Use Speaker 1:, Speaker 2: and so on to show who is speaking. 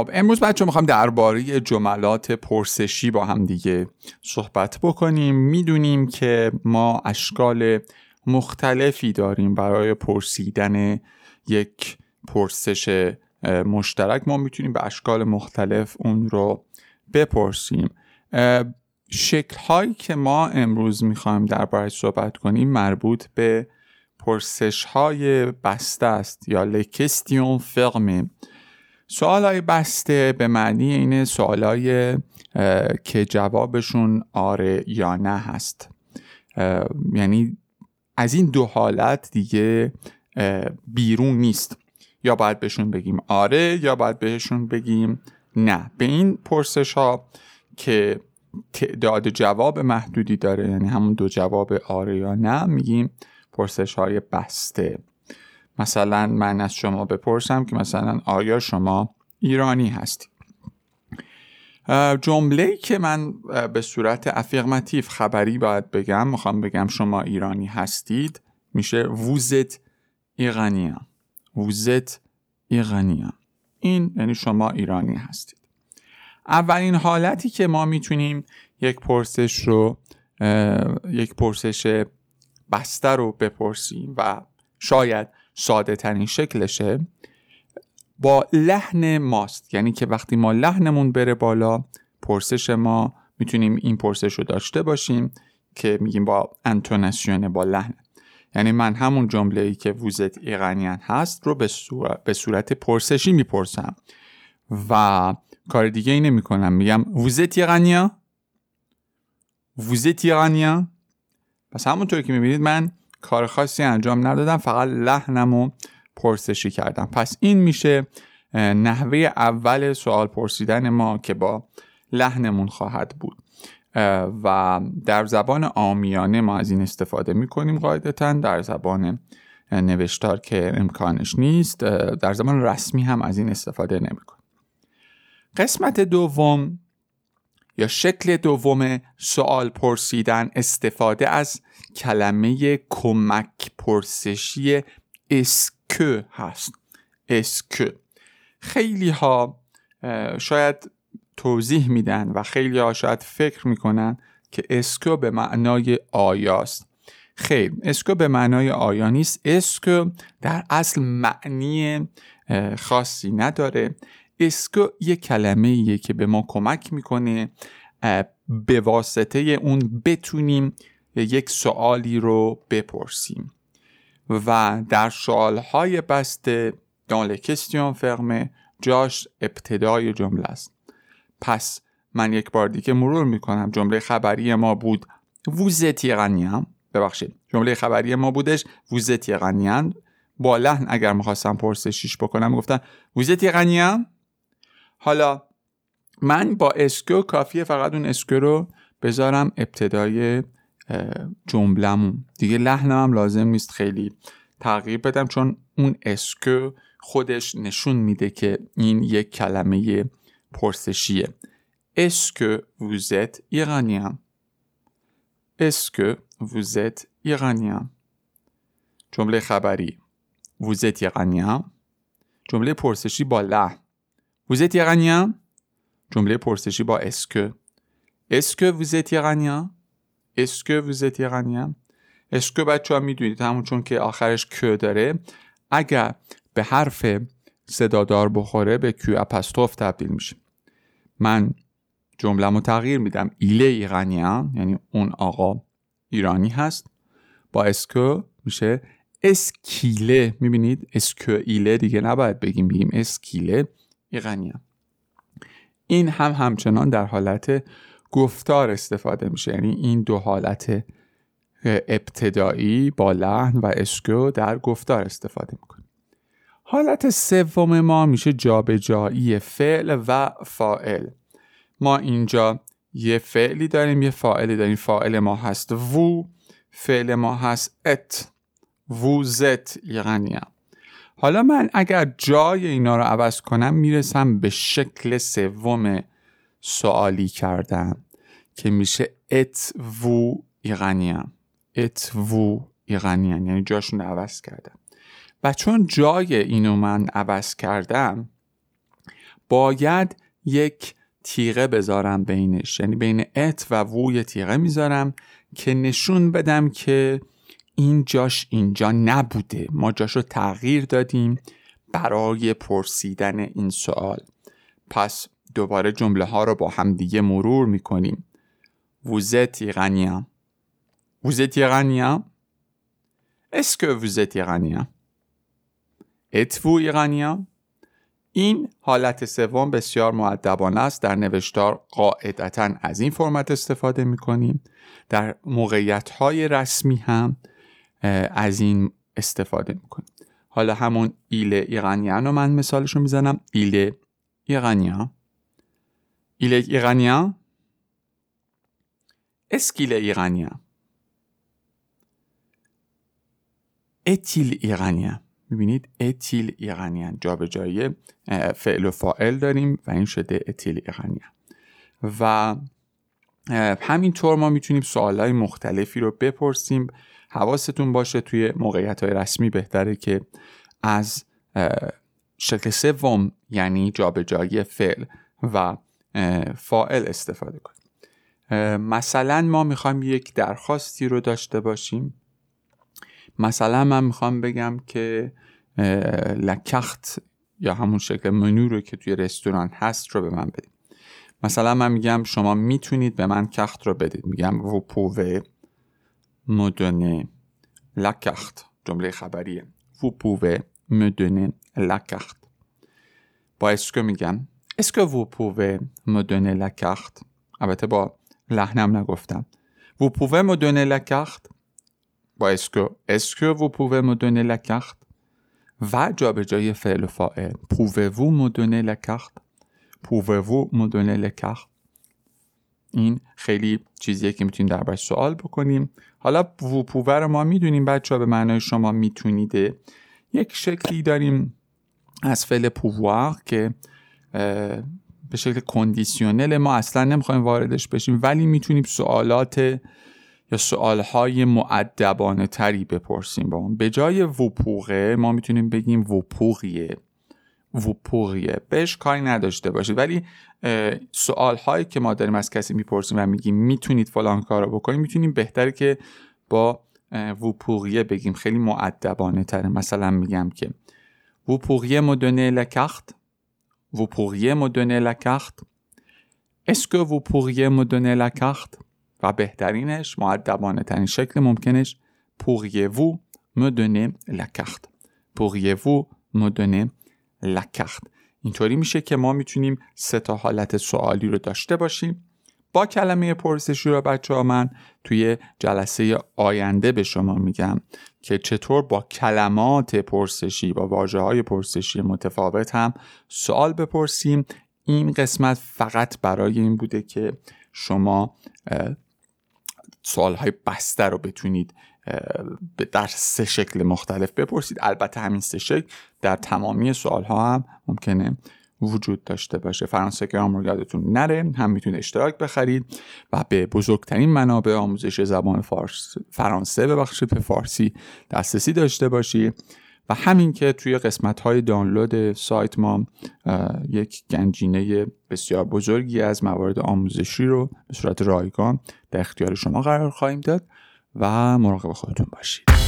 Speaker 1: خب امروز بچه می‌خوام درباره جملات پرسشی با هم دیگه صحبت بکنیم. می‌دونیم که ما اشکال مختلفی داریم برای پرسیدن یک پرسش مشترک. ما می‌تونیم به اشکال مختلف اون رو بپرسیم. شکل که ما امروز می‌خوایم درباره صحبت کنیم مربوط به پرسش های بسته است یا لکستیون فرمه سوال های بسته به معنی اینه سوال های که جوابشون آره یا نه هست. یعنی از این دو حالت دیگه بیرون نیست. یا باید بهشون بگیم آره یا باید بهشون بگیم نه. به این پرسش ها که تعداد جواب محدودی داره یعنی همون دو جواب آره یا نه میگیم پرسش های بسته. مثلا من از شما بپرسم که مثلا آیا شما ایرانی هستید جمله که من به صورت افیرماتیو خبری باید بگم می‌خوام بگم شما ایرانی هستید میشه ووزت ایرانیان ووزت ایرانیان این یعنی شما ایرانی هستید. اولین حالتی که ما می‌تونیم یک پرسش رو یک پرسش بسته رو بپرسیم و شاید ساده ترین شکلشه با لحن ماست. یعنی که وقتی ما لحنمون بره بالا پرسش ما می‌تونیم این پرسش رو داشته باشیم که میگیم با انتوناسیون با لحن. یعنی من همون جمله ای که ووزت ایرانیان هست رو به صورت, به صورت پرسشی می‌پرسم. و کار دیگه ای نمی کنم میگم ووزت ایرانیان ووزت ایرانیان پس همونطور که می‌بینید من کار خاصی انجام ندادم فقط لحنمو پرسشی کردم. پس این میشه نحوه اول سوال پرسیدن ما که با لحنمون خواهد بود. و در زبان آمیانه ما از این استفاده می‌کنیم قاعدتا در زبان نوشتار که امکانش نیست در زبان رسمی هم از این استفاده نمی‌کنیم. قسمت دوم یا شکل دوم سوال پرسیدن استفاده از کلمه کمک پرسشی est-ce que هست. est-ce que خیلی ها شاید توضیح میدن و خیلی ها شاید فکر می‌کنن که est-ce que به معنای آیاست خیر est-ce que به معنای آیا نیست. est-ce que در اصل معنی خاصی نداره. اسکو یه کلمه ایه که به ما کمک می‌کنه به واسطه اون بتونیم یک سوالی رو بپرسیم. و در های بسته dans کستیون فرمه جاش ابتدای جمله است. پس من یک بار دیگه مرور می‌کنم. جمله خبری ما بود ووزت ایرانیان ببخشید. جمله خبری ما بودش vous êtes iranien با لحن اگر می‌خواستم پرسشیش بکنم گفتم vous êtes iranien حالا من با est-ce que کافیه فقط اون est-ce que رو بذارم ابتدای جملمون دیگه لحنم لازم نیست خیلی تغییر بدم چون اون est-ce que خودش نشون میده که این یک کلمه پرسشیه. est-ce que vous êtes iranien est-ce que vous êtes iranien جمله خبری. vous êtes iranien جمله پرسشی با لحن vous êtes iranien جمله پرسشی با est-ce que est-ce que vous êtes iranien est-ce que vous êtes iranien est-ce que بچه ها می‌دونید همون چون که آخرش que داره؟ اگر به حرف صدادار بخوره به q apostrophe تبدیل میشه. من جمله تغییر میدم. il est iranien یعنی اون آقا ایرانی هست. با est-ce que میشه est-ce qu'il est می‌بینید؟ est-ce que il est دیگه نباید بگیم. بگیم est-ce qu'il est iranien این هم همچنان در حالت گفتار استفاده میشه. یعنی این دو حالت ابتدایی با لحن و est-ce que در گفتار استفاده می‌کنیم حالت سوم ما میشه جابجایی فعل و فائل ما اینجا یه فعلی داریم یه فاعلی داریم. فاعل ما هست وو فعل ما هست ات. ووزت ایرانیا. حالا من اگر جای اینا رو عوض کنم می‌رسم به شکل سوم سوالی کردم که میشه ات وو ایرانیا ات وو ایرانیا یعنی جاشون رو عوض کردم. و چون جای اینو من عوض کردم باید یک تیغه بذارم بینش. یعنی بین ات و وو تیغه می‌ذارم که نشون بدم که این جاش اینجا نبوده. ما جاش رو تغییر دادیم برای پرسیدن این سوال. پس دوباره جمله ها رو با هم دیگه مرور می‌کنیم. وزت ایرانیا وزت ایرانیا اسکو وزت ایرانیا ات وو ایرانیا این حالت سوم بسیار معدبانه است. در نوشتار قاعدتا از این فرمت استفاده می کنیم در موقعیت های رسمی هم از این استفاده می کنیم حالا همون ایل ایرانیان رو من مثالش رو می‌زنم. ایل ایرانیان ایل ایرانیان اسکیل ایرانیان اتیل ایرانیان می‌بینید؟ اتیل ایرانیان جابجایی فعل و فاعل داریم و این شده اتیل ایرانیان و همینطور ما می‌تونیم سوالهای مختلفی رو بپرسیم. حواستون باشه توی موقعیت های رسمی بهتره که از شکل سوم یعنی جابجایی فعل و فاعل استفاده کنیم. مثلا ما می‌خوایم یک درخواستی رو داشته باشیم. مثلا من می‌خوام بگم که لکخت یا همون شکل منو رو که توی رستوران هست رو به من بدید. مثلا من میگم شما می‌تونید به من کخت رو بدید. میگم و pouvez me donner la carte جمله خبریه vous pouvez me donner la carte با est-ce que میگم est-ce que vous pouvez me donner la carte البته با لحنم نگفتم vous pouvez me donner la carte با est-ce que est-ce que vous pouvez me donner la carte و جابجایی فعل و فاعل pouvez-vous me donner la carte? Pouvez-vous me donner la carte? این خیلی چیزیه که می‌تونیم دربارش سوال بکنیم. حالا وو پووه رو ما می‌دونیم بچه ها به معنای شما میتونیده. یک شکلی داریم از فعل پووار که به شکل کندیسیونل ما اصلا نمی‌خوایم واردش بشیم ولی می‌تونیم سوالات یا سوالهای معدبانه تری بپرسیم با اون. به جای وپوغه ما می‌تونیم بگیم وپوغیه. وپوغیه بهش کاری نداشته باشید. ولی سوال هایی که ما داریم از کسی می‌پرسیم و میگیم می‌تونید فلان کار رو بکنیم می‌تونیم بهتره که با وپوغیه بگیم. خیلی معدبانه تره. مثلا میگم که وپوغیه مدونه لکخت؟ وپوغیه مدونه لکخت؟ اسکو وپوغیه مدونه لکخت؟ و بهترینش معدبانه ترین شکل ممکنش pourriez-vous me donner la carte pourriez-vous me donner carte اینطوری میشه که ما می‌تونیم سه تا حالت سوالی رو داشته باشیم. با کلمه پرسشی رو بچه ها من توی جلسه آینده به شما میگم که چطور با کلمات پرسشی با واجه های پرسشی متفاوت هم سوال بپرسیم. این قسمت فقط برای این بوده که شما سوالهای بسته رو بتونید در سه شکل مختلف بپرسید. البته همین سه شکل در تمامی سوال ها هم ممکنه وجود داشته باشه. فرانسه که رو یادتون نره هم می‌تونید اشتراک بخرید و به بزرگترین منابع آموزش زبان فارس فرانسه ببخشید به فارسی دسترسی داشته باشید. و همین که توی قسمت های دانلود سایت ما یک گنجینه بسیار بزرگی از موارد آموزشی رو به صورت رایگان در اختیار شما قرار خواهیم داد. و مراقب خودتون باشید.